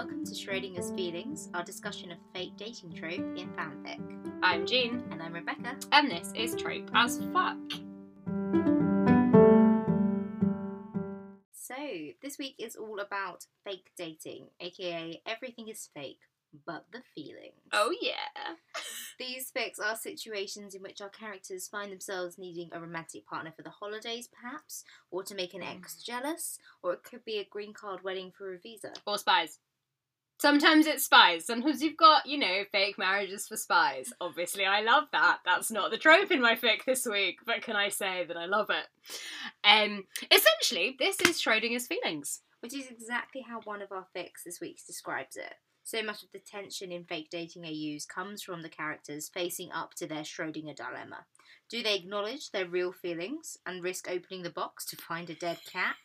welcome to Schrodinger's Feelings, our discussion of the fake dating trope in fanfic. I'm Jean, And I'm Rebecca. and this is Trope as Fuck. So, this week is all about fake dating, aka everything is fake but the feelings. Oh yeah. These fics are situations in which our characters find themselves needing a romantic partner for the holidays, perhaps, or to make an ex mm. jealous, or it could be a green card wedding for a visa. Or spies. Sometimes it's spies. Sometimes you've got, you know, fake marriages for spies. Obviously, I love that. That's not the trope in my fic this week, but can I say that I love it? Um, essentially, this is Schrodinger's feelings. which is exactly how one of our fics this week describes it. So much of the tension in fake dating AUs comes from the characters facing up to their Schrodinger dilemma. Do they acknowledge their real feelings and risk opening the box to find a dead cat?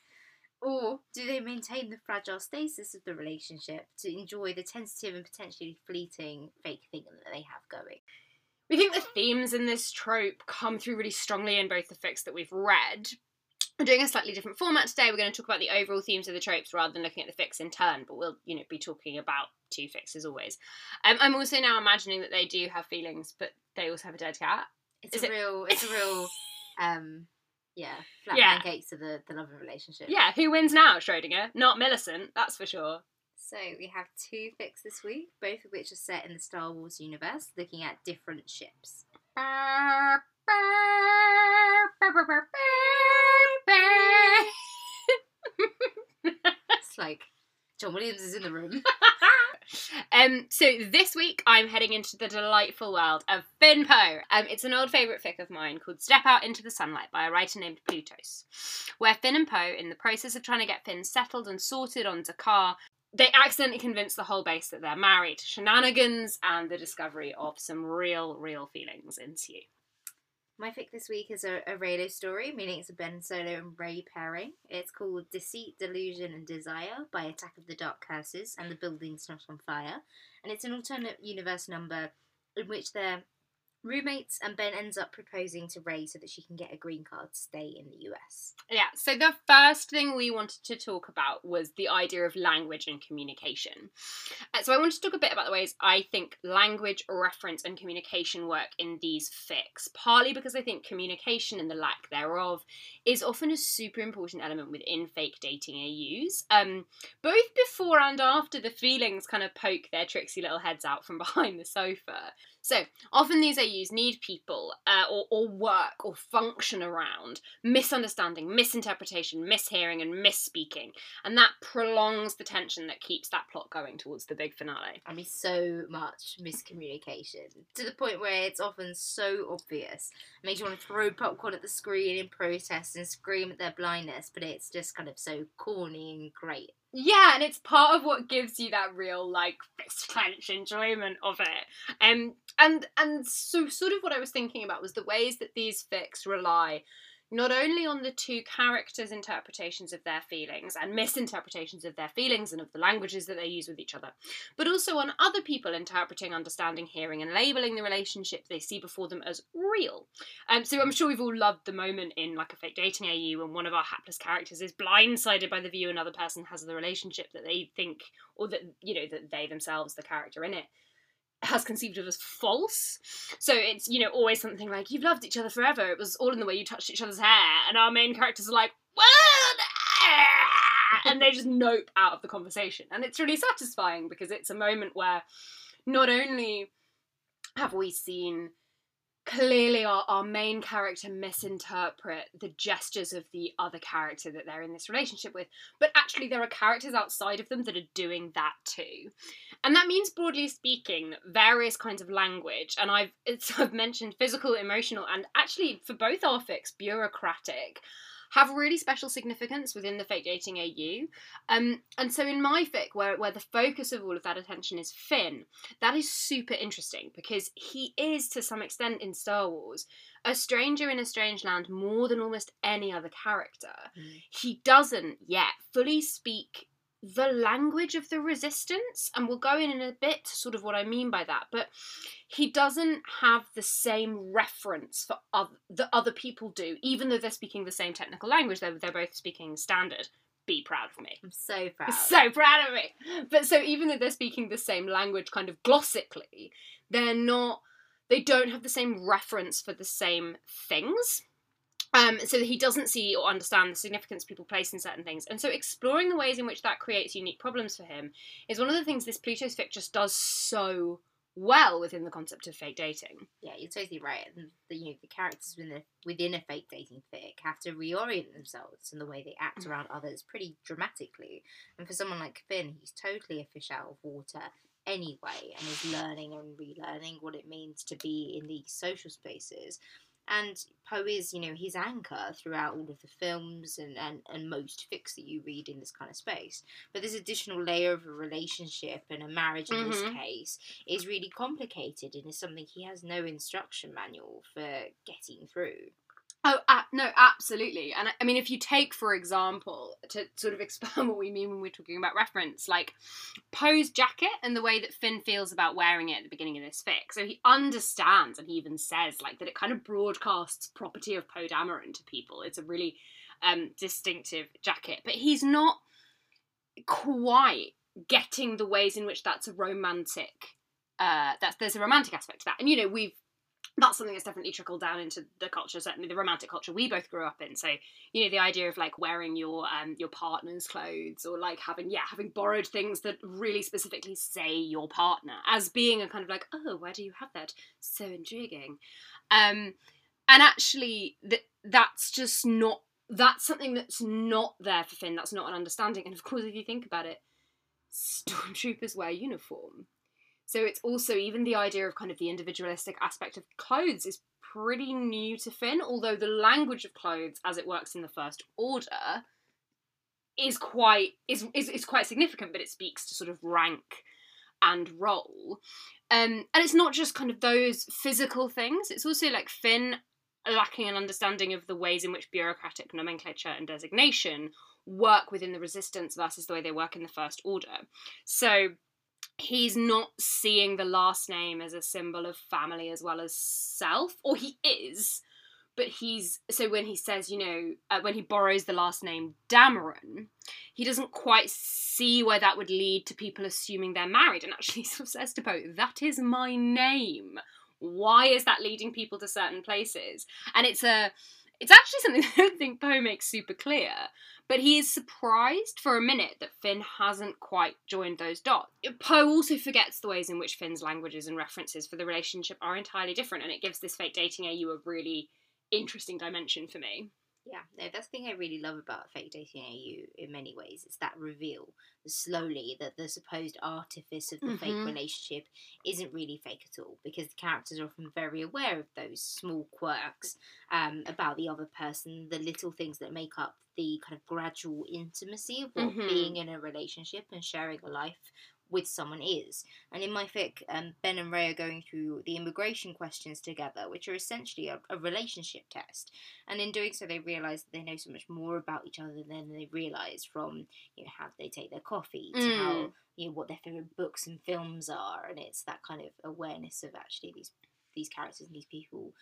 Or do they maintain the fragile stasis of the relationship to enjoy the tentative and potentially fleeting fake thing that they have going? We think the themes in this trope come through really strongly in both the fics that we've read. We're doing a slightly different format today. We're going to talk about the overall themes of the tropes rather than looking at the fics in turn, but we'll, you know, be talking about two fics as always. Um, I'm also now imagining that they do have feelings, but they also have a dead cat. It's Is a it- real it's a real um yeah, flat Yeah. pancakes to the, the love of relationship. Yeah, who wins now, Schrodinger? Not Millicent, that's for sure. So we have two fics this week, both of which are set in the Star Wars universe, looking at different ships. It's like John Williams is in the room. um, so this week I'm heading into the delightful world of Finn Poe. Um, it's an old favourite fic of mine called Step Out into the Sunlight by a writer named Plutos, where Finn and Poe, in the process of trying to get Finn settled and sorted on D'Qar, they accidentally convince the whole base that they're married. Shenanigans and the discovery of some real, real feelings ensue. My fic this week is a, a Reylo story, meaning it's a Ben Solo and Rey pairing. It's called Deceit, Delusion, and Desire by Attack of the Dark Curses and the Building's Not on Fire. And it's an alternate universe number in which they're roommates and Ben ends up proposing to Rey so that she can get a green card to stay in the US. Yeah, so the first thing we wanted to talk about was the idea of language and communication. Uh, so I wanted to talk a bit about the ways I think language, reference, and communication work in these fics, partly because I think communication and the lack thereof is often a super important element within fake dating AUs, um, both before and after the feelings kind of poke their tricksy little heads out from behind the sofa. So often these AUs need people uh, or, or work or function around misunderstanding, misinterpretation, mishearing, and misspeaking. And that prolongs the tension that keeps that plot going towards the big finale. I mean, so much miscommunication to the point where it's often so obvious. It makes you want to throw popcorn at the screen in protest and scream at their blindness, but it's just kind of so corny and great. Yeah, and it's part of what gives you that real like fist clench enjoyment of it. Um, and and so sort of what I was thinking about was the ways that these fics rely not only on the two characters' interpretations of their feelings and misinterpretations of their feelings and of the languages that they use with each other, but also on other people interpreting, understanding, hearing, and labeling the relationship they see before them as real. Um, so I'm sure we've all loved the moment in like a fake dating AU when one of our hapless characters is blindsided by the view another person has of the relationship that they think, or that you know that they themselves, the character in it, has conceived of as false. So it's you know always something like you've loved each other forever. It was all in the way you touched each other's hair, and our main characters are like, and they just nope out of the conversation, and it's really satisfying because it's a moment where not only have we seen clearly our, our main character misinterpret the gestures of the other character that they're in this relationship with but actually there are characters outside of them that are doing that too. And that means broadly speaking various kinds of language and i've i've mentioned physical emotional and actually for both our fics bureaucratic have really special significance within the fake dating AU. Um, and so in my fic, where, where the focus of all of that attention is Finn, that is super interesting because he is, to some extent in Star Wars, a stranger in a strange land more than almost any other character. Mm. He doesn't yet fully speak the language of the resistance, and we'll go in in a bit to sort of what I mean by that, but he doesn't have the same reference for other, that other people do, even though they're speaking the same technical language, they're, they're both speaking standard. be proud of me. I'm so proud. So proud of me. But so even though they're speaking the same language kind of glossically, they're not they don't have the same reference for the same things. Um, so he doesn't see or understand the significance people place in certain things. And so exploring the ways in which that creates unique problems for him is one of the things this Pluto's fic just does so well within the concept of fake dating. Yeah, you're totally right. The, you know, the characters within a, within a fake dating fic have to reorient themselves in the way they act around others pretty dramatically. And for someone like Finn, he's totally a fish out of water anyway and is learning and relearning what it means to be in these social spaces. And Poe is, you know, his anchor throughout all of the films and, and, and most fics that you read in this kind of space. But this additional layer of a relationship and a marriage in this Mhm. case is really complicated and is something he has no instruction manual for getting through. Oh, uh, no, absolutely. And I, I mean, if you take, for example, to sort of explain what we mean when we're talking about reference, like Poe's jacket and the way that Finn feels about wearing it at the beginning of this fic. So he understands, and he even says, like, that it kind of broadcasts property of Poe Dameron to people. It's a really um, distinctive jacket. But he's not quite getting the ways in which that's a romantic. Uh, that's there's a romantic aspect to that, and you know we've that's something that's definitely trickled down into the culture, certainly the romantic culture we both grew up in. So, you know, the idea of like wearing your um your partner's clothes or like having yeah, having borrowed things that really specifically say your partner as being a kind of like, oh, where do you have that? So intriguing. Um and actually that that's just not that's something that's not there for Finn, that's not an understanding. And of course if you think about it, stormtroopers wear uniform. So it's also even the idea of kind of the individualistic aspect of clothes is pretty new to Finn, although the language of clothes as it works in the First Order is quite is is, is quite significant, but it speaks to sort of rank and role. Um, and it's not just kind of those physical things, it's also like Finn lacking an understanding of the ways in which bureaucratic nomenclature and designation work within the resistance versus the way they work in the First Order. So he's not seeing the last name as a symbol of family as well as self, or he is, but he's so when he says, you know, uh, when he borrows the last name Dameron, he doesn't quite see where that would lead to people assuming they're married, and actually sort of says to Poe, "That is my name. Why is that leading people to certain places?" And it's a it's actually something I don't think Poe makes super clear, but he is surprised for a minute that Finn hasn't quite joined those dots. Poe also forgets the ways in which Finn's languages and references for the relationship are entirely different, and it gives this fake dating AU a really interesting dimension for me. Yeah, no, that's the thing I really love about fake dating AU in many ways. It's that reveal, slowly, that the supposed artifice of the fake Mhm. relationship isn't really fake at all because the characters are often very aware of those small quirks um, about the other person, the little things that make up the kind of gradual intimacy of what Mhm. being in a relationship and sharing a life with someone is. And in my fic, um, Ben and Rey are going through the immigration questions together, which are essentially a, a relationship test. And in doing so, they realise that they know so much more about each other than they realise from you know how they take their coffee to Mm. how you know what their favourite books and films are, and it's that kind of awareness of actually these these characters and these people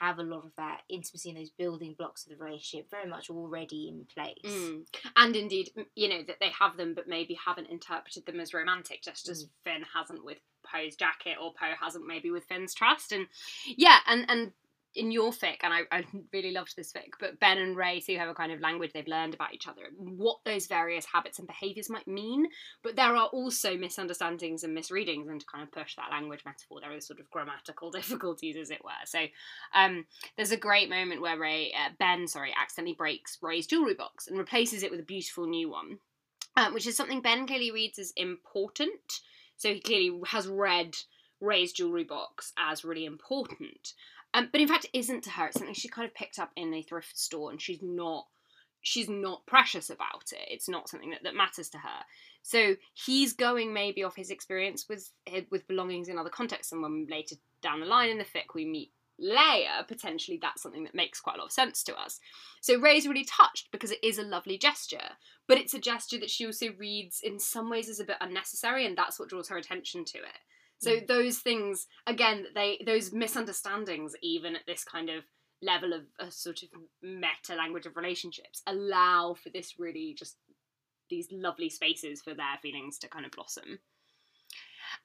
have a lot of that intimacy and those building blocks of the relationship very much already in place. Mm. And indeed, you know, that they have them, but maybe haven't interpreted them as romantic, just as Mm. Finn hasn't with Poe's jacket, or Poe hasn't maybe with Finn's trust. And yeah, and and in your fic, and I, I really loved this fic, but Ben and Rey too have a kind of language they've learned about each other, what those various habits and behaviours might mean. But there are also misunderstandings and misreadings, and to kind of push that language metaphor, there are sort of grammatical difficulties, as it were. So um, there's a great moment where Rey, uh, Ben, sorry, accidentally breaks Rey's jewelry box and replaces it with a beautiful new one, um, which is something Ben clearly reads as important. So he clearly has read Ray's jewelry box as really important, um, but in fact, it isn't to her. It's something she kind of picked up in a thrift store, and she's not she's not precious about it. It's not something that, that matters to her. So he's going maybe off his experience with with belongings in other contexts, and when later down the line in the fic we meet Leia, potentially that's something that makes quite a lot of sense to us. So Rey's really touched because it is a lovely gesture, but it's a gesture that she also reads in some ways as a bit unnecessary, and that's what draws her attention to it. So Mm. those things, again, they those misunderstandings, even at this kind of level of a sort of meta language of relationships allow for this really just these lovely spaces for their feelings to kind of blossom.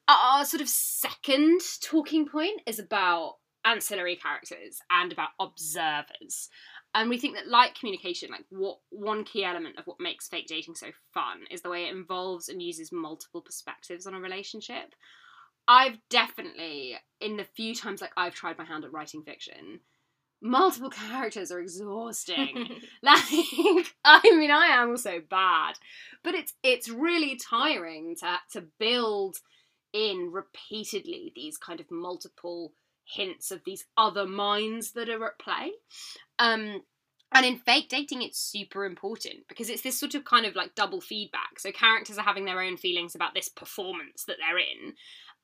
Our sort of second talking point is about ancillary characters and about observers. And we think that like communication, like what one key element of what makes fake dating so fun is the way it involves and uses multiple perspectives on a relationship. I've definitely, in the few times like I've tried my hand at writing fiction, multiple characters are exhausting. like I mean I am also bad. But it's it's really tiring to to build in repeatedly these kind of multiple hints of these other minds that are at play. Um, and in fake dating, it's super important because it's this sort of kind of like double feedback. So characters are having their own feelings about this performance that they're in.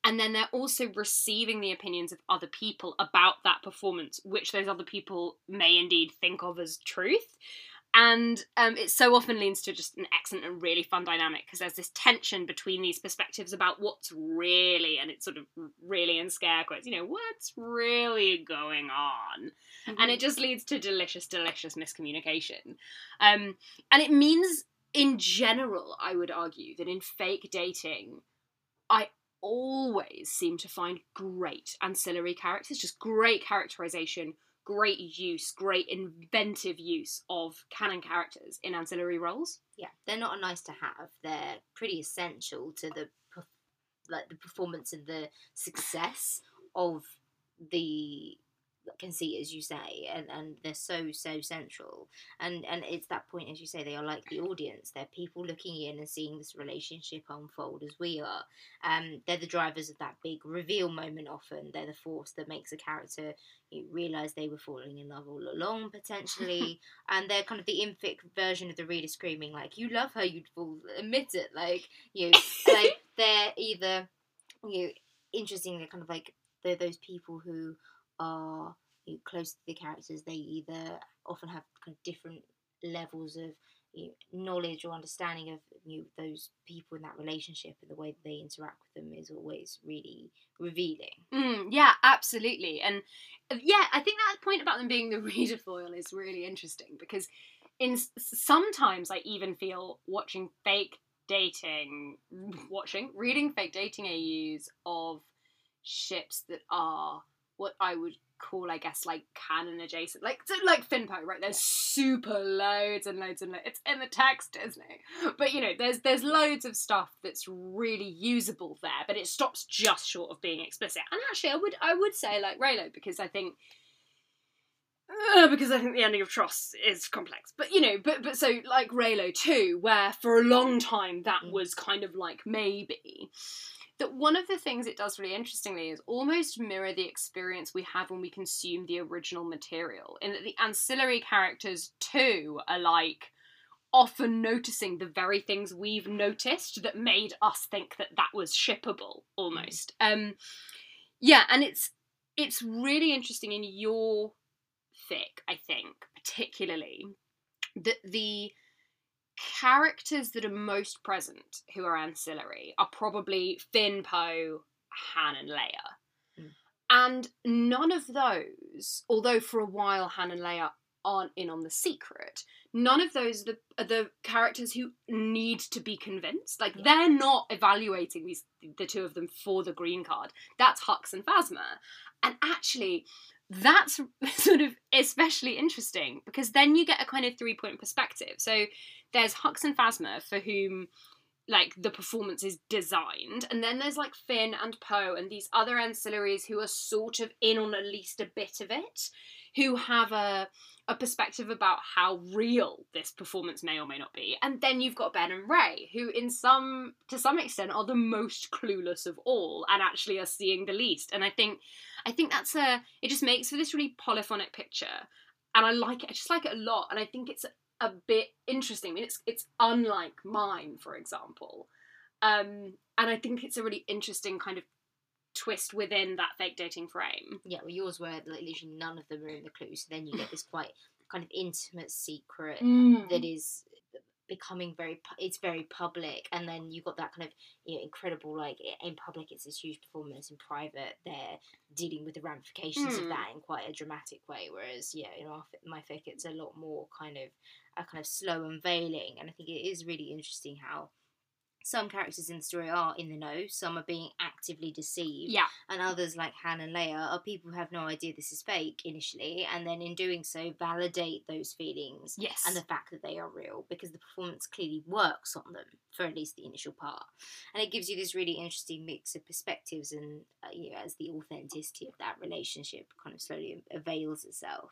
And then they're also receiving the opinions of other people about that performance, which those other people may indeed think of as truth. And um, it so often leads to just an excellent and really fun dynamic because there's this tension between these perspectives about what's really and it's sort of really in scare quotes you know what's really going on? Mm-hmm. and it just leads to delicious delicious miscommunication. Um, and it means in general i would argue that in fake dating i always seem to find great ancillary characters just great characterization great use, great inventive use of canon characters in ancillary roles. Yeah, they're not a nice to have. They're pretty essential to the like the performance and the success of the conceit as you say and and they're so so central. And and it's that point as you say they are like the audience. They're people looking in and seeing this relationship unfold as we are. Um they're the drivers of that big reveal moment often. They're the force that makes a character you realize they were falling in love all along potentially. And they're kind of the infic version of the reader screaming like you love her you'd fall admit it like you like they're either you know, interesting they're kind of like they're those people who are you know, close to the characters, they either often have kind of different levels of you know, knowledge or understanding of you know, those people in that relationship, and the way that they interact with them is always really revealing. Mm, yeah, absolutely, and uh, yeah, I think that point about them being the reader foil is really interesting because in sometimes I even feel watching fake dating, watching reading fake dating AUs of ships that are what I would call, I guess, like canon adjacent, like so like Finpo, right? There's super loads and loads and loads. It's in the text, isn't it? But you know, there's there's loads of stuff that's really usable there, but it stops just short of being explicit. And actually, I would I would say like Reylo because I think. Uh, because I think the ending of TROS is complex, but you know, but but so like Reylo too, where for a long time that mm. was kind of like maybe, that one of the things it does really interestingly is almost mirror the experience we have when we consume the original material, in that the ancillary characters too are like often noticing the very things we've noticed that made us think that that was shippable almost. Mm. Um, yeah, and it's it's really interesting in your fic, I think, particularly that the characters that are most present who are ancillary are probably Finn, Poe, Han, and Leia. Mm. And none of those, although for a while Han and Leia aren't in on the secret, none of those are the, are the characters who need to be convinced. Like, yeah. they're not evaluating these the two of them for the green card. That's Hux and Phasma. And actually, that's sort of especially interesting because then you get a kind of three point perspective. So there's Hux and Phasma for whom like the performance is designed. And then there's like Finn and Poe and these other ancillaries who are sort of in on at least a bit of it who have a a perspective about how real this performance may or may not be. And then you've got Ben and Rey, who in some to some extent are the most clueless of all and actually are seeing the least. And I think I think that's a it just makes for this really polyphonic picture. And I like it I just like it a lot. And I think it's a bit interesting. I mean, it's it's unlike mine, for example, um, and I think it's a really interesting kind of twist within that fake dating frame. Yeah, well, yours were like literally none of them are in the clue, so then you get this quite kind of intimate secret mm. that is becoming very it's very public and then you got that kind of you know, incredible like in public it's this huge performance in private they're dealing with the ramifications Mm. of that in quite a dramatic way whereas yeah in our, fi- my fic it's a lot more kind of a kind of slow unveiling and i think it is really interesting how some characters in the story are in the know some are being actively deceived Yeah. and others like Han and Leia are people who have no idea this is fake initially, and then in doing so validate those feelings Yes. and the fact that they are real because the performance clearly works on them for at least the initial part, and it gives you this really interesting mix of perspectives and uh, you know as the authenticity of that relationship kind of slowly avails itself.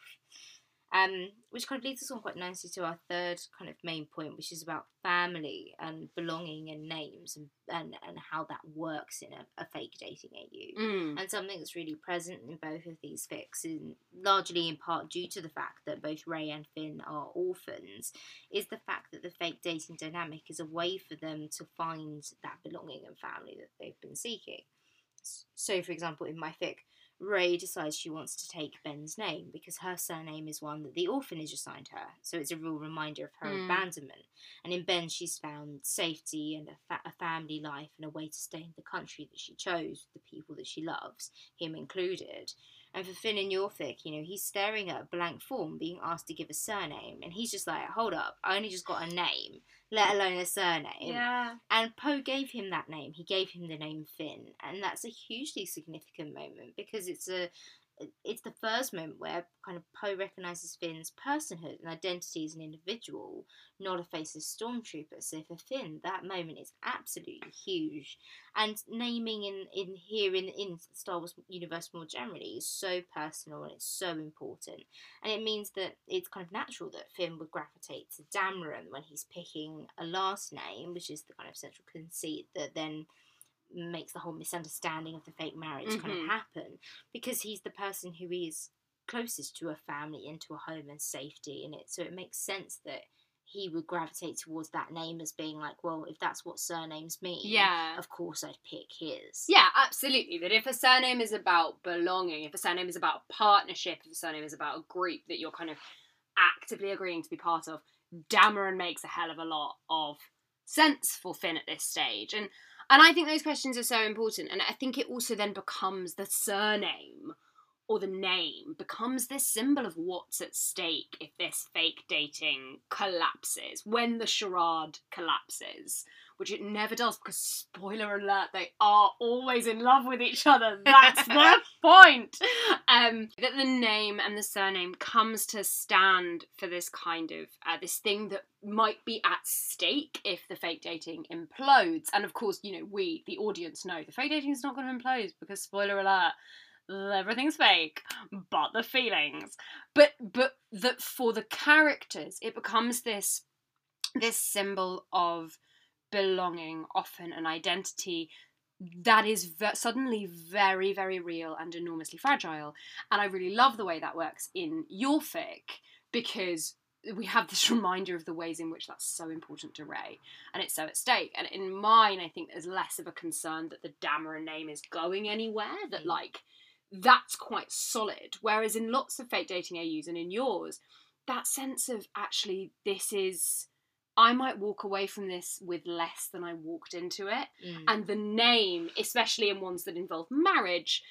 Um, which kind of leads us on quite nicely to our third kind of main point, which is about family and belonging and names and, and, and how that works in a, a fake dating AU Mm. and something that's really present in both of these fics, in, largely in part due to the fact that both Rey and Finn are orphans, is the fact that the fake dating dynamic is a way for them to find that belonging and family that they've been seeking. So, for example, in my fic, Rey decides she wants to take Ben's name because her surname is one that the orphanage assigned her, so it's a real reminder of her Mm. abandonment. And in Ben, she's found safety and a, fa- a family life and a way to stay in the country that she chose, the people that she loves, him included. And for Finn and your fic, you know, he's staring at a blank form being asked to give a surname, and he's just like, hold up, I only just got a name, let alone a surname. Yeah. And Poe gave him that name. He gave him the name Finn, and that's a hugely significant moment because it's a it's the first moment where kind of Poe recognizes Finn's personhood and identity as an individual, not a faceless stormtrooper. So for Finn, that moment is absolutely huge. And naming in, in here in in Star Wars universe more generally is so personal and it's so important. And it means that it's kind of natural that Finn would gravitate to Dameron when he's picking a last name, which is the kind of central conceit that then makes the whole misunderstanding of the fake marriage kind Mhm. of happen because he's the person who is closest to a family and to a home and safety in it. So it makes sense that he would gravitate towards that name as being like, well, if that's what surnames mean, Yeah. of course I'd pick his. Yeah, absolutely. That if a surname is about belonging, if a surname is about partnership, if a surname is about a group that you're kind of actively agreeing to be part of, Dameron makes a hell of a lot of sense for Finn at this stage. And and I think those questions are so important. And I think it also then becomes the surname or the name becomes this symbol of what's at stake if this fake dating collapses, when the charade collapses, which it never does because, spoiler alert, they are always in love with each other. That's the point. Um, that the name and the surname comes to stand for this kind of, uh, this thing that might be at stake if the fake dating implodes. And of course, you know, we, the audience, know the fake dating is not going to implode because, spoiler alert, everything's fake but the feelings but but that for the characters it becomes this this symbol of belonging often an identity that is ve- suddenly very very real and enormously fragile and i really love the way that works in your fic because we have this reminder of the ways in which that's so important to Rey and it's so at stake. And in mine, I think there's less of a concern that the Dameron name is going anywhere, that Mm. like that's quite solid. Whereas in lots of fake dating AUs and in yours, that sense of actually this is I might walk away from this with less than I walked into it. Mm. And the name, especially in ones that involve marriage,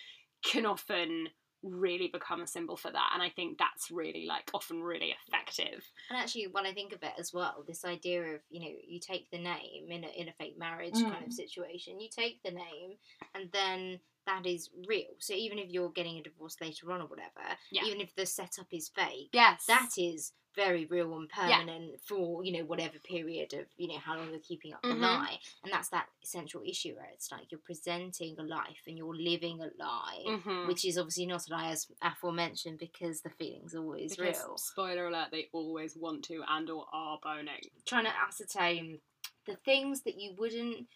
can often really become a symbol for that. And I think that's really like often really effective. And actually, when I think of it as well, this idea of you know you take the name in a in a fake marriage kind of Mm. situation, you take the name, and then that is real. So even if you're getting a divorce later on or whatever, Yeah. even if the setup is fake, Yes. that is very real and Yeah. permanent for you know whatever period of you know how long you're keeping up Mhm. the lie, and that's that central issue where it's like you're presenting a life and you're living a lie. Mhm. Which is obviously not a lie, as aforementioned, because the feeling's always Because, real. spoiler alert, they always want to and or are boning. trying to ascertain the things that you wouldn't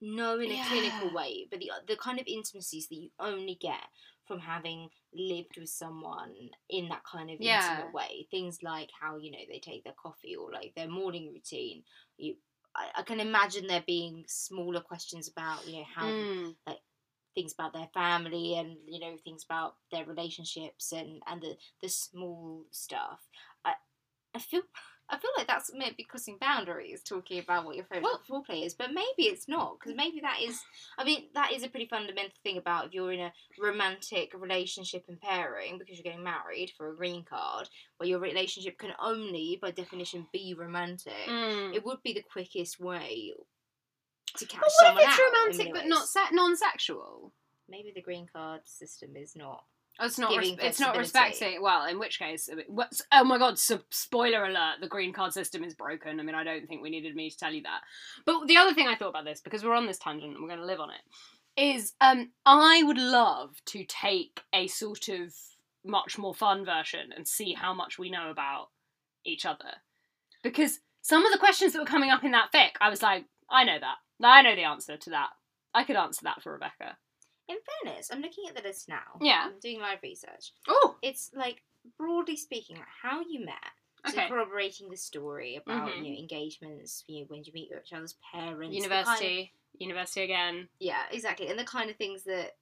know in a clinical way, but the the kind of intimacies that you only get from having lived with someone in that kind of Yeah. intimate way. Things like how you know they take their coffee or like their morning routine. You, I, I can imagine there being smaller questions about you know how Mm. things about their family and you know things about their relationships and and the the small stuff I, feel I feel like that's maybe crossing boundaries, talking about what your favorite Well- foreplay is, but maybe it's not because maybe that is. I mean, that is a pretty fundamental thing about if you're in a romantic relationship and pairing because you're getting married for a green card, where your relationship can only, by definition, be romantic. Mm. It would be the quickest way to catch But what someone if it's romantic but not se- non-sexual? Maybe the green card system is not. Oh, It's not. Res- it's not respecting. Well, in which case, oh my god! So, spoiler alert: the green card system is broken. I mean, I don't think we needed me to tell you that. But the other thing I thought about this, because we're on this tangent and we're going to live on it, is um, I would love to take a sort of much more fun version and see how much we know about each other, because some of the questions that were coming up in that fic, I was like, I know that. I know the answer to that. I could answer that for Rebecca. In fairness, I'm looking at the list now. Yeah. I'm doing live research. Oh, It's like broadly speaking, like how you met. So Okay. corroborating the story about Mhm. you know engagements, you know when you meet each other's parents, university, kind of- university again. yeah, exactly, and the kind of things that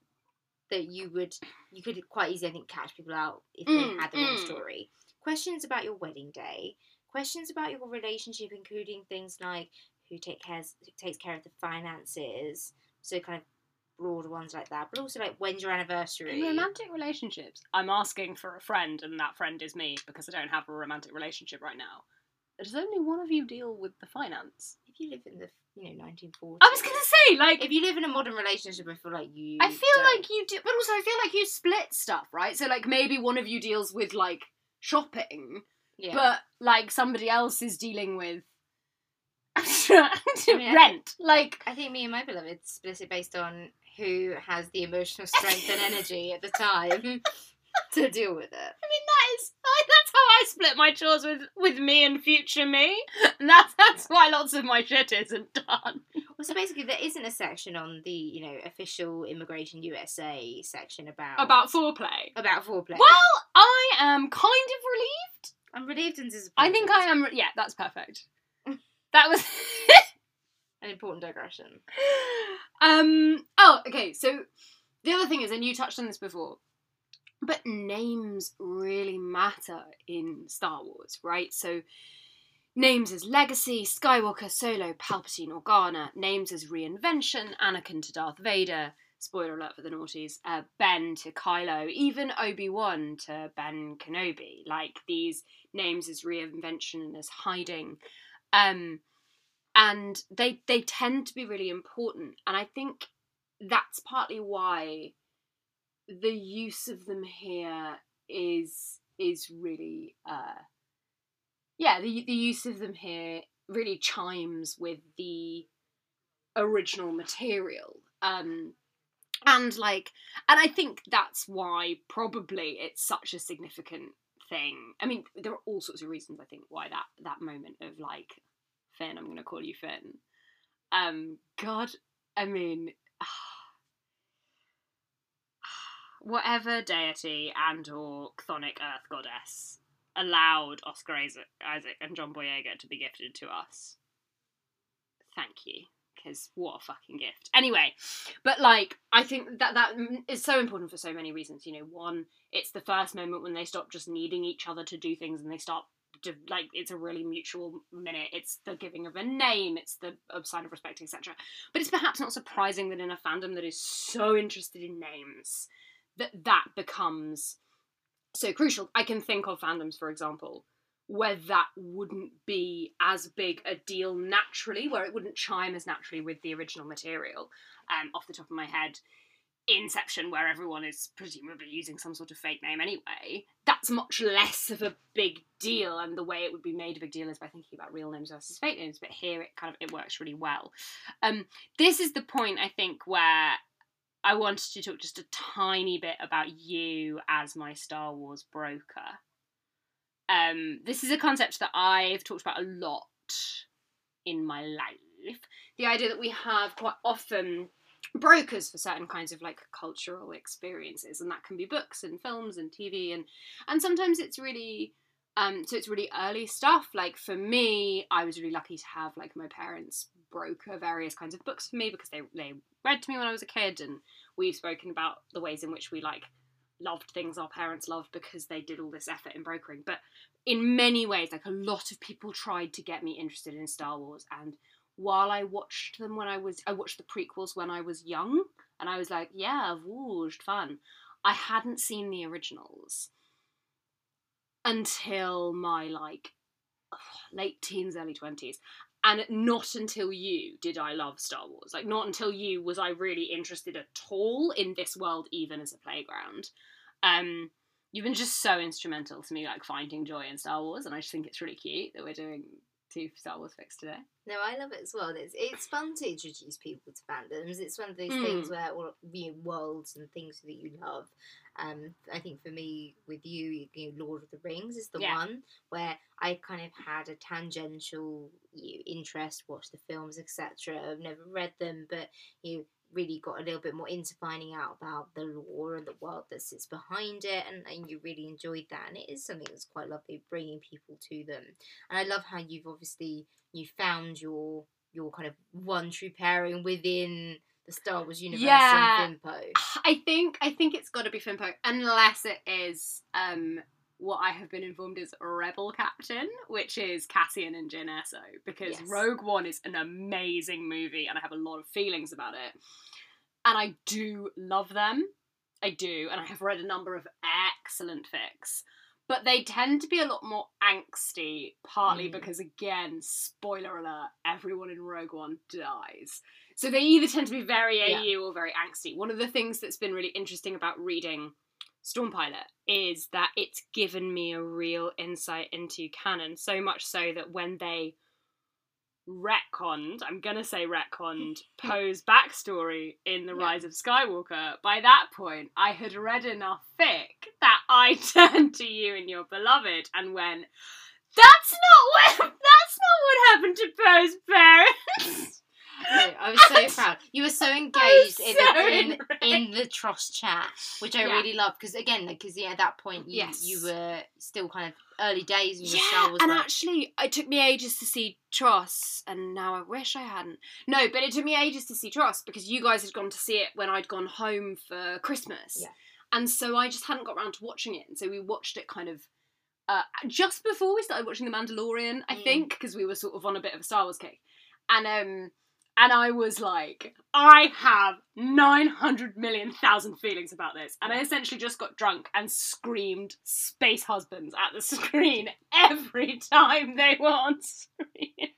that you would you could quite easily I think catch people out if Mm, they had the wrong mm. story. Questions about your wedding day, questions about your relationship, including things like who take cares who takes care of the finances, so kind of broad ones like that, but also like when's your anniversary. In romantic relationships, I'm asking for a friend, and that friend is me because I don't have a romantic relationship right now. Does only one of you deal with the finance? if you live in the you know 1940s, I was gonna say, like, if you live in a modern relationship, I feel like you. I feel don't. like you do, but also I feel like you split stuff, right? So, like, maybe one of you deals with like shopping, yeah. but like somebody else is dealing with mean, I rent. Like, I think me and my beloved split it based on who has the emotional strength and energy at the time to deal with it. I mean, that is that's how I split my chores with with me and future me. And that's that's why lots of my shit isn't done. Well, so basically, there isn't a section on the you know official Immigration USA section about About foreplay. about foreplay. Well, I am kind of relieved. I'm relieved and disappointed. I think I am. Yeah, that's perfect. That was. An important digression. um. Oh, okay. So the other thing is, and you touched on this before, but names really matter in Star Wars, right? So names as Legacy, Skywalker, Solo, Palpatine, Organa. Names as Reinvention, Anakin to Darth Vader. Spoiler alert for the naughties. Uh, ben to Kylo, even Obi Wan to Ben Kenobi. Like these names as reinvention and as hiding. Um, and they they tend to be really important and i think that's partly why the use of them here is is really uh yeah the the use of them here really chimes with the original material um and like and i think that's why probably it's such a significant thing. I mean there are all sorts of reasons i think why that that moment of like Finn, I'm going to call you Finn. Um, God, I mean, whatever deity and or chthonic earth goddess allowed Oscar Isaac, and John Boyega to be gifted to us. Thank you, because what a fucking gift. Anyway, but like, I think that that is so important for so many reasons. You know, one, it's the first moment when they stop just needing each other to do things and they start like it's a really mutual minute. It's the giving of a name it's the sign of respect etc but it's perhaps not surprising that in a fandom that is so interested in names that that becomes so crucial. I can think of fandoms for example where that wouldn't be as big a deal naturally where it wouldn't chime as naturally with the original material um off the top of my head Inception, where everyone is presumably using some sort of fake name anyway, that's much less of a big deal. And the way it would be made a big deal is by thinking about real names versus fake names. But here, it kind of it works really well. Um, this is the point I think where I wanted to talk just a tiny bit about you as my Star Wars broker. Um, this is a concept that I've talked about a lot in my life. The idea that we have quite often brokers for certain kinds of like cultural experiences and that can be books and films and tv and and sometimes it's really um so it's really early stuff. Like for me i was really lucky to have like my parents broker various kinds of books for me because they they read to me when i was a kid and we've spoken about the ways in which we like loved things our parents loved because they did all this effort in brokering. But in many ways, like a lot of people tried to get me interested in Star Wars, and while I watched them when I was, I watched the prequels when I was young, and I was like, yeah, wooshed, fun. I hadn't seen the originals until my like late teens, early twenties. And not until you did I love Star Wars. Like, not until you was I really interested at all in this world, even as a playground. Um, you've been just so instrumental to me, like finding joy in Star Wars, and I just think it's really cute that we're doing Star Wars fics today. No, I love it as well. It's it's fun to introduce people to fandoms. It's one of those Mm. things where all you know, worlds and things that you love. Um, I think for me, with you, you know, Lord of the Rings is the Yeah. one where I kind of had a tangential you know, interest, watched the films, etc. I've never read them, but you really got a little bit more into finding out about the lore and the world that sits behind it, and, and you really enjoyed that. And it is something that's quite lovely, bringing people to them. And I love how you've obviously you found your your kind of one true pairing within the Star Wars universe Yeah. and Finpo. I think I think it's got to be Finpo, unless it is um what I have been informed is Rebel Captain, which is Cassian and Jyn Erso, because Yes. Rogue One is an amazing movie, and I have a lot of feelings about it, and I do love them, I do, and I have read a number of excellent fics. But they tend to be a lot more angsty, partly Mm. because, again, spoiler alert, everyone in Rogue One dies. So they either tend to be very Yeah. AU or very angsty. One of the things that's been really interesting about reading Stormpilot is that it's given me a real insight into canon, so much so that when they retconned, I'm gonna say retconned, Poe's backstory in The Yeah. Rise of Skywalker, by that point I had read enough fic that I turned to you and your beloved and went, That's not what that's not what happened to Poe's parents. No, I was so proud. You were so engaged in, the, in, in the TROS chat, which I Yeah. really loved because again, because yeah, at that point you Yes. you were still kind of early days your Yeah, and life. actually, it took me ages to see TROS, and now I wish I hadn't. No, but it took me ages to see TROS because you guys had gone to see it when I'd gone home for Christmas. Yeah. And so I just hadn't got around to watching it, and so we watched it kind of uh, just before we started watching The Mandalorian, I Mm. think, because we were sort of on a bit of a Star Wars kick. And um, and I was like, I have 900 million thousand feelings about this. And I essentially just got drunk and screamed space husbands at the screen every time they were on screen.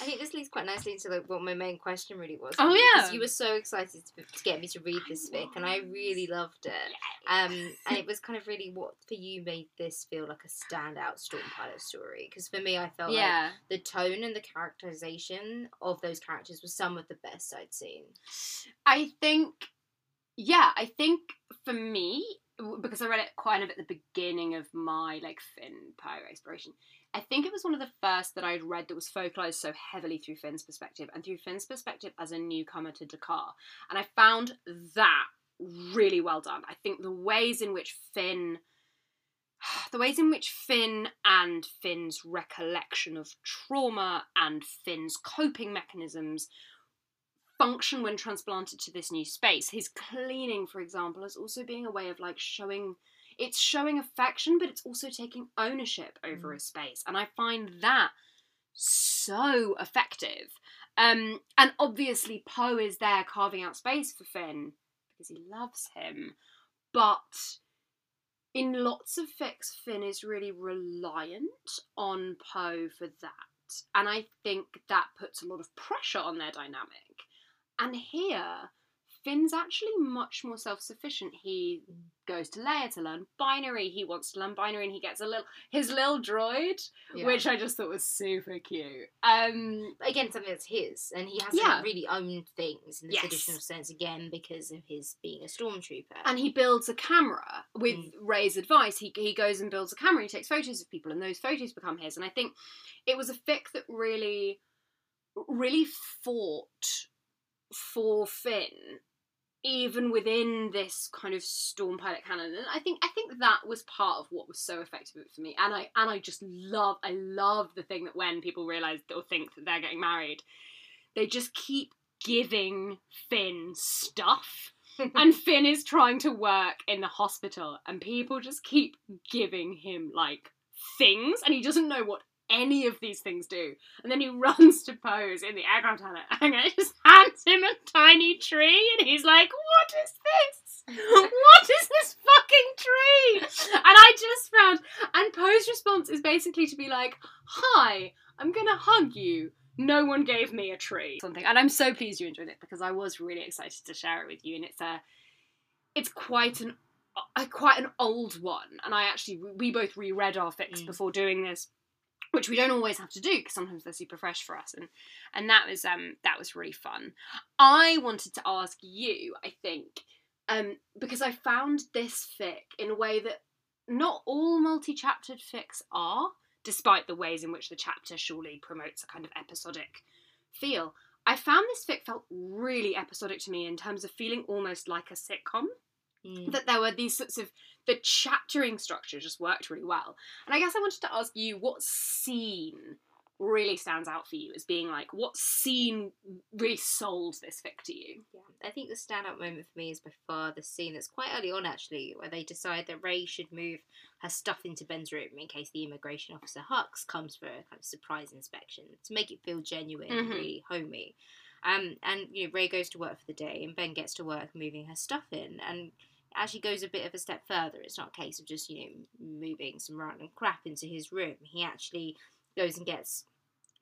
I think this leads quite nicely into like what my main question really was. Oh, for you, 'cause yeah. you were so excited to, to get me to read this fic, and I really loved it. Um, and it was kind of really what for you made this feel like a standout Storm Pilot story. Because for me, I felt like yeah. the tone and the characterization of those characters was some of the best I'd seen. I think, yeah, I think for me, because I read it kind of at the beginning of my like Finn Poe exploration, I think it was one of the first that I'd read that was focalized so heavily through Finn's perspective and through Finn's perspective as a newcomer to D'Qar. And I found that really well done. I think the ways in which Finn the ways in which Finn and Finn's recollection of trauma and Finn's coping mechanisms function when transplanted to this new space. His cleaning, for example, is also being a way of like showing it's showing affection, but it's also taking ownership over Mm. a space. And I find that so effective. Um, and obviously Poe is there carving out space for Finn because he loves him. But in lots of fics, Finn is really reliant on Poe for that. And I think that puts a lot of pressure on their dynamic. And here, Finn's actually much more self sufficient. He goes to Leia to learn binary. He wants to learn binary and he gets a little his little droid, Yeah. which I just thought was super cute. Um again, something that's his, and he hasn't Yeah. really owned things in the Yes. traditional sense again because of his being a stormtrooper. and he builds a camera with Mm. Rey's advice. He he goes and builds a camera. He takes photos of people, and those photos become his. And I think it was a fic that really, really fought for Finn, even within this kind of storm pilot canon. And I think I think that was part of what was so effective for me. And I and I just love I love the thing that when people realize or think that they're getting married, they just keep giving Finn stuff and Finn is trying to work in the hospital, and people just keep giving him like things, and he doesn't know what any of these things do. And then he runs to Poe's in the hangar and just hands him a tiny tree, and he's like, "What is this? What is this fucking tree?" And I just found, and Poe's response is basically to be like, "Hi, I'm gonna hug you." No one gave me a tree. Something, and I'm so pleased you enjoyed it because I was really excited to share it with you. And it's a, it's quite an, a, quite an old one. And I actually, we both reread our fix Mm. before doing this which we don't always have to do because sometimes they're super fresh for us and and that was um that was really fun. I wanted to ask you i think um because i found this fic in a way that not all multi-chaptered fics are despite the ways in which the chapter surely promotes a kind of episodic feel. I found this fic felt really episodic to me in terms of feeling almost like a sitcom Mm. that there were these sorts of the chaptering structure just worked really well. And I guess I wanted to ask you what scene really stands out for you as being like what scene really sold this fic to you? Yeah, I think the standout moment for me is by far the scene that's quite early on actually, where they decide that Rey should move her stuff into Ben's room in case the immigration officer Hux comes for a kind of surprise inspection to make it feel genuine and Mhm. really homey. Um, and you know, Rey goes to work for the day, and Ben gets to work moving her stuff in, and actually goes a bit of a step further. It's not a case of just you know moving some random crap into his room. He actually goes and gets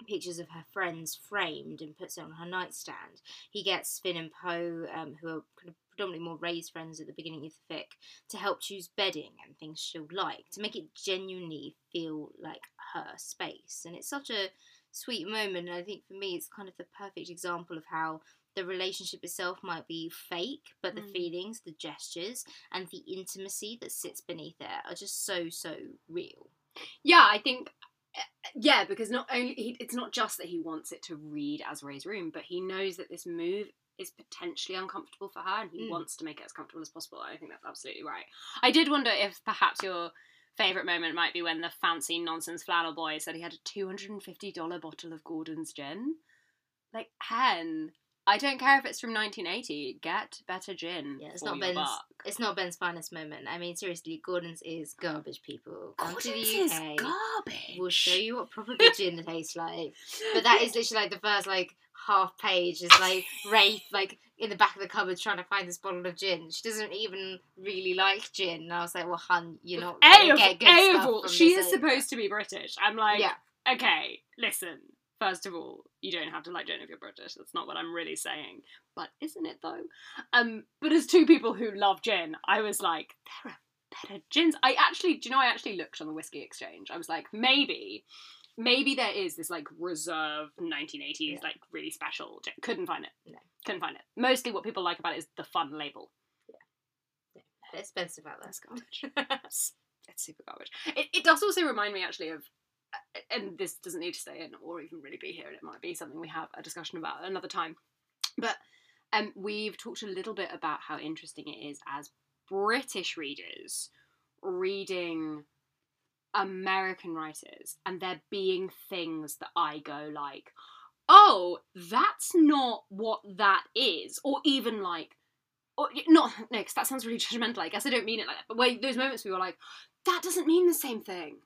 pictures of her friends framed and puts it on her nightstand. He gets Finn and Poe, um, who are kind of predominantly more Rey's friends at the beginning of the fic, to help choose bedding and things she'll like to make it genuinely feel like her space. And it's such a sweet moment. And I think for me, it's kind of the perfect example of how the relationship itself might be fake, but the Mm. feelings, the gestures, and the intimacy that sits beneath it are just so, so real. Yeah, I think uh, yeah, because not only he, it's not just that he wants it to read as Rey's room, but he knows that this move is potentially uncomfortable for her, and he Mm. wants to make it as comfortable as possible. I think that's absolutely right. I did wonder if perhaps your favorite moment might be when the fancy nonsense flannel boy said he had a two hundred and fifty dollar bottle of Gordon's gin. Like, hen, I don't care if it's from nineteen eighty. Get better gin. Yeah, it's not Ben's. buck. It's not Ben's finest moment. I mean, seriously, Gordon's is garbage. People come to Gordon's the is garbage. We'll show you what proper good gin tastes like. But that is literally like the first like half page is like rape, like in the back of the cupboard trying to find this bottle of gin. She doesn't even really like gin. And I was like, well, hun, you're not A of, get good A of stuff all, she is supposed to be British. I'm like, Yeah. okay, listen. First of all, you don't have to like gin if you're British. That's not what I'm really saying. But isn't it though? Um, but as two people who love gin, I was like, there are better gins. I actually, do you know, I actually looked on the whiskey exchange. I was like, maybe, maybe there is this like reserve 1980s Yeah. like really special. Couldn't find it. No. Couldn't find it. Mostly, what people like about it is the fun label. They're expensive out there. That's garbage. it's it's super garbage. It, it does also remind me actually of, and this doesn't need to stay in or even really be here, and it might be something we have a discussion about another time. But um, we've talked a little bit about how interesting it is as British readers reading American writers and there being things that I go like, oh, that's not what that is, or even like or not no, because that sounds really judgmental. I guess I don't mean it like that. But wait, those moments we were like, that doesn't mean the same thing.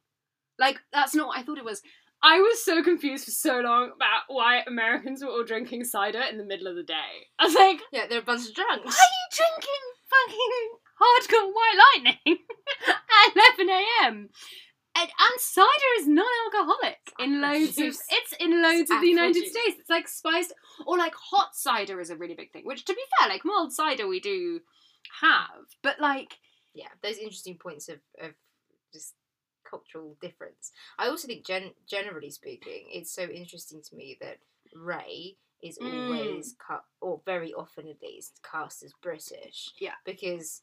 Like that's not what I thought it was. I was so confused for so long about why Americans were all drinking cider in the middle of the day. I was like, Yeah, they're a bunch of drunks. why are you drinking fucking hardcore white lightning at 11 a.m.? And, and cider is non-alcoholic in loads of it's in loads It's of the United juice. States. It's like spiced or like hot cider is a really big thing. Which to be fair, like mulled cider we do have, but like yeah, those interesting points of, of just cultural difference. I also think, gen- generally speaking, it's so interesting to me that Rey is Mm. always cut, or very often at least, cast as British. Yeah. Because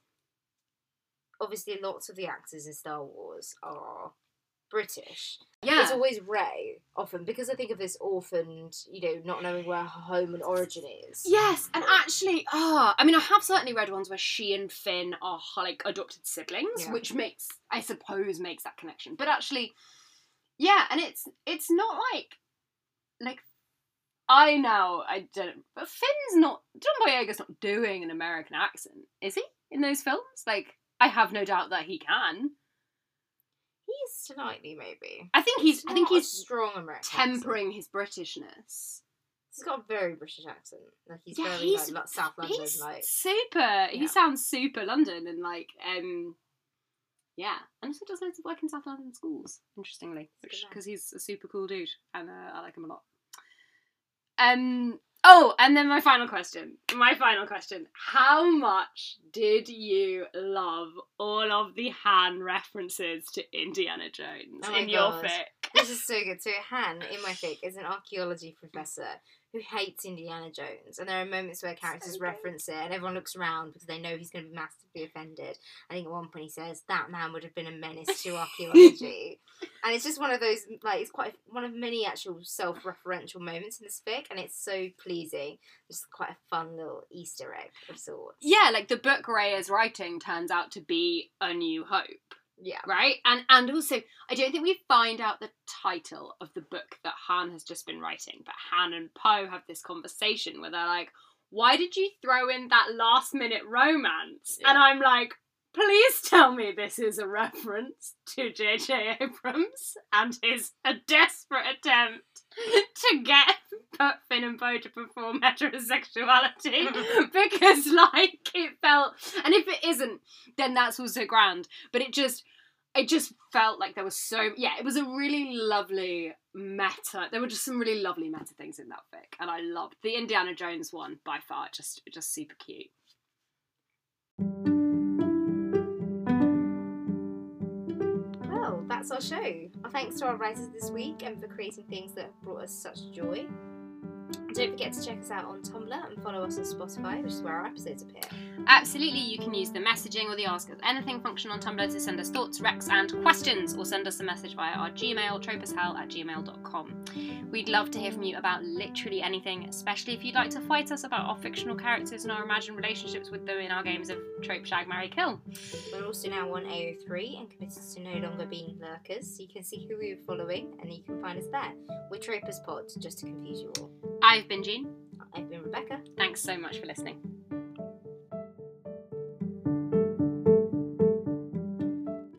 obviously lots of the actors in Star Wars are British. yeah, It's always Rey, often, because I think of this orphaned, you know, not knowing where her home and origin is. Yes, and actually, ah, I mean, I have certainly read ones where she and Finn are like adopted siblings, Yeah. which makes, I suppose, makes that connection. But actually, yeah, and it's it's not like like I know I don't, but Finn's not John Boyega's not doing an American accent, is he? In those films, like I have no doubt that he can. He's slightly maybe. I think he's. I think he's strong American. accent. tempering his Britishness. He's got a very British accent. Like he's Yeah, very he's- like, South London. He's Like super. He Yeah. sounds super London and like um. Yeah, and also does loads of work in South London schools. Interestingly, That's a good man. because he's a super cool dude, and uh, I like him a lot. Um. Oh, and then my final question. My final question. How much did you love all of the Han references to Indiana Jones Oh in your God. fic? this is so good. So Han in my fic is an archaeology professor who hates Indiana Jones, and there are moments where characters So reference it, and everyone looks around because they know he's going to be massively offended. I think at one point he says that man would have been a menace to archaeology, and it's just one of those like it's quite one of many actual self-referential moments in this fic, and it's so pleasing. Just quite a fun little Easter egg of sorts. Yeah, like the book Rey is writing turns out to be A New Hope. Yeah. right? And and also, I don't think we find out the title of the book that Han has just been writing, but Han and Poe have this conversation where they're like, "Why did you throw in that last minute romance?" And I'm like. Please tell me this is a reference to J.J. Abrams and his a desperate attempt to get And Poe to perform heterosexuality because, like, it felt, and if it isn't, then that's also grand. But it just, it just felt like there was so yeah it was a really lovely meta there were just some really lovely meta things in that fic and i loved the indiana jones one by far just just super cute Well, that's our show. Our thanks to our writers this week and for creating things that have brought us such joy. Don't forget to check us out on Tumblr and follow us on Spotify, which is where our episodes appear. absolutely you can use the messaging or the ask us anything function on tumblr to send us thoughts recs and questions or send us a message via our gmail tropashell at gmail.com we'd love to hear from you about literally anything especially if you'd like to fight us about our fictional characters and our imagined relationships with them in our games of trope shag marry kill We're also now on AO3 and committed to no longer being lurkers, so you can see who we were following and you can find us there. We're Tropers Pod, just to confuse you all. I've been jean I've been Rebecca. Thanks so much for listening.